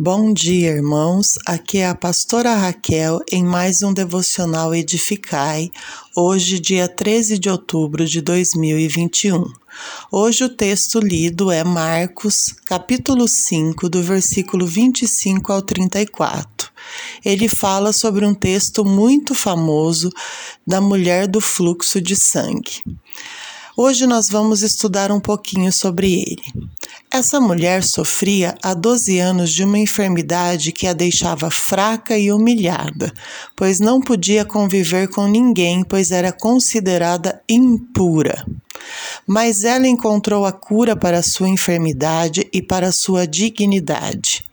Bom dia, irmãos. Aqui é a pastora Raquel em mais um devocional Edificai, hoje, dia 13 de outubro de 2021. Hoje o texto lido é Marcos, capítulo 5, do versículo 25 ao 34. Ele fala sobre um texto muito famoso da mulher do fluxo de sangue. Hoje nós vamos estudar um pouquinho sobre ele. Essa mulher sofria há 12 anos de uma enfermidade que a deixava fraca e humilhada, pois não podia conviver com ninguém, pois era considerada impura. Mas ela encontrou a cura para sua enfermidade e para sua dignidade.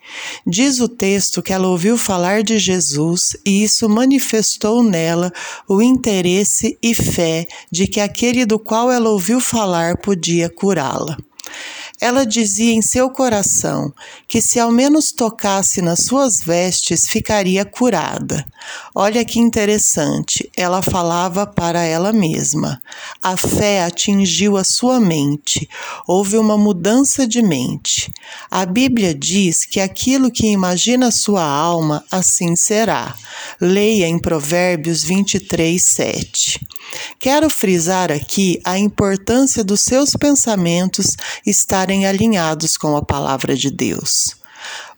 Diz o texto que ela ouviu falar de Jesus e isso manifestou nela o interesse e fé de que aquele do qual ela ouviu falar podia curá-la. Ela dizia em seu coração que se ao menos tocasse nas suas vestes ficaria curada. Olha que interessante, ela falava para ela mesma. A fé atingiu a sua mente, houve uma mudança de mente. A Bíblia diz que aquilo que imagina sua alma, assim será. Leia em Provérbios 23, 7. Quero frisar aqui a importância dos seus pensamentos estarem alinhados com a palavra de Deus.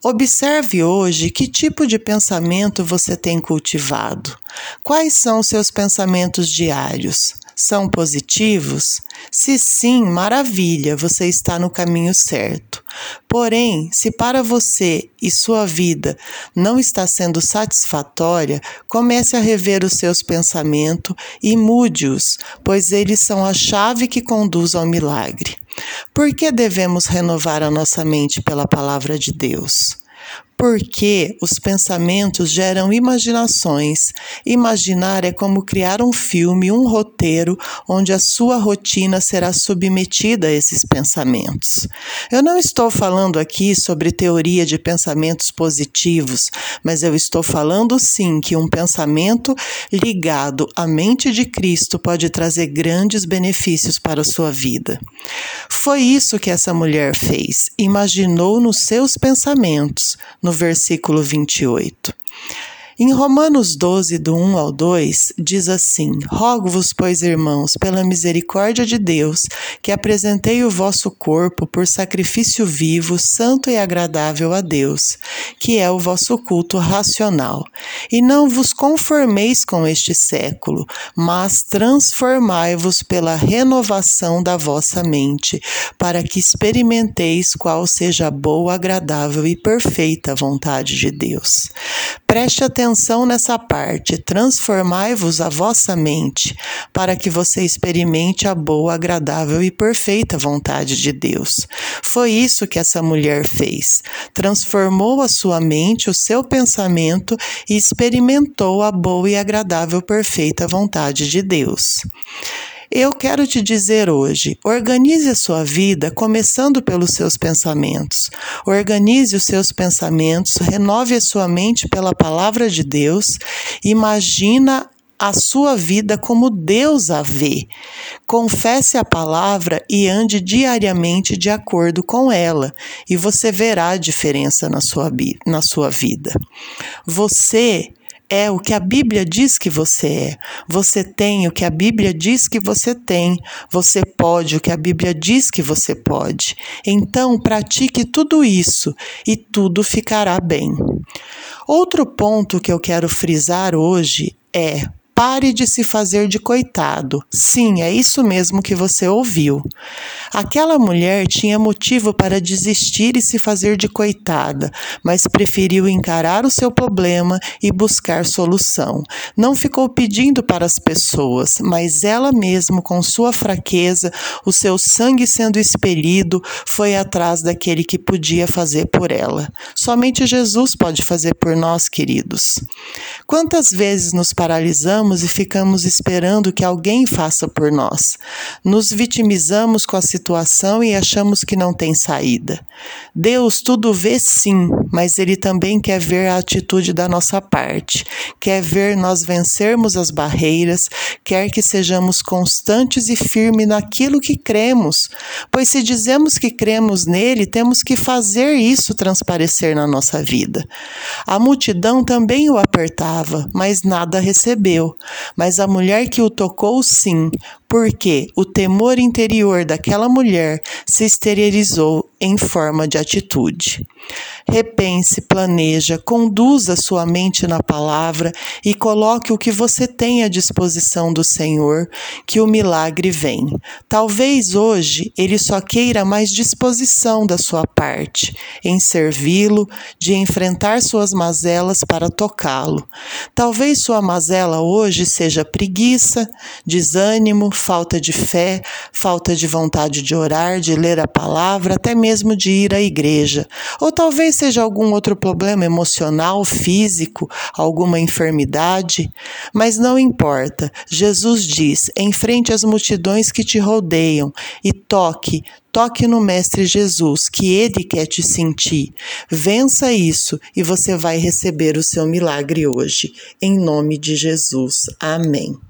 Observe hoje que tipo de pensamento você tem cultivado. Quais são os seus pensamentos diários? São positivos? Se sim, maravilha, você está no caminho certo. Porém, se para você e sua vida não está sendo satisfatória, comece a rever os seus pensamentos e mude-os, pois eles são a chave que conduz ao milagre. Por que devemos renovar a nossa mente pela palavra de Deus? Porque os pensamentos geram imaginações. Imaginar é como criar um filme, um roteiro, onde a sua rotina será submetida a esses pensamentos. Eu não estou falando aqui sobre teoria de pensamentos positivos, mas eu estou falando sim que um pensamento ligado à mente de Cristo pode trazer grandes benefícios para a sua vida. Foi isso que essa mulher fez. Imaginou nos seus pensamentos no versículo 28. Em Romanos 12, do 1 ao 2, diz assim: Rogo-vos, pois, irmãos, pela misericórdia de Deus, que apresentei o vosso corpo por sacrifício vivo, santo e agradável a Deus, que é o vosso culto racional. E não vos conformeis com este século, mas transformai-vos pela renovação da vossa mente, para que experimenteis qual seja a boa, agradável e perfeita vontade de Deus. Preste atenção atenção nessa parte. Transformai-vos a vossa mente, para que você experimente a boa, agradável e perfeita vontade de Deus. Foi isso que essa mulher fez. Transformou a sua mente, o seu pensamento e experimentou a boa e agradável, perfeita vontade de Deus. Eu quero te dizer hoje: organize a sua vida começando pelos seus pensamentos. Organize os seus pensamentos, renove a sua mente pela palavra de Deus. Imagina a sua vida como Deus a vê. Confesse a palavra e ande diariamente de acordo com ela, e você verá a diferença na sua, na sua vida. Você é o que a Bíblia diz que você é. Você tem o que a Bíblia diz que você tem. Você pode o que a Bíblia diz que você pode. Então, pratique tudo isso e tudo ficará bem. Outro ponto que eu quero frisar hoje é Pare de se fazer de coitado. Sim, é isso mesmo que você ouviu. Aquela mulher tinha motivo para desistir e se fazer de coitada, mas preferiu encarar o seu problema e buscar solução. Não ficou pedindo para as pessoas, mas ela mesma, com sua fraqueza, o seu sangue sendo expelido, foi atrás daquele que podia fazer por ela. Somente Jesus pode fazer por nós, queridos. Quantas vezes nos paralisamos? Paramos e ficamos esperando que alguém faça por nós. Nos vitimizamos com a situação e achamos que não tem saída. Deus tudo vê sim, mas Ele também quer ver a atitude da nossa parte, quer ver nós vencermos as barreiras, quer que sejamos constantes e firmes naquilo que cremos, pois se dizemos que cremos nele, temos que fazer isso transparecer na nossa vida. A multidão também o apertava, mas nada recebeu. Mas a mulher que o tocou, sim, porque o temor interior daquela mulher se exteriorizou em forma de atitude. Repense, planeja, conduza sua mente na palavra e coloque o que você tem à disposição do Senhor, que o milagre vem. Talvez hoje ele só queira mais disposição da sua parte, em servi-lo, de enfrentar suas mazelas para tocá-lo. Talvez sua mazela hoje seja preguiça, desânimo, falta de fé, falta de vontade de orar, de ler a palavra, até mesmo de ir à igreja. Ou talvez seja algum outro problema emocional, físico, alguma enfermidade. Mas não importa. Jesus diz: enfrente as multidões que te rodeiam e toque, Toque no Mestre Jesus, que ele quer te sentir. Vença isso e você vai receber o seu milagre hoje. Em nome de Jesus. Amém.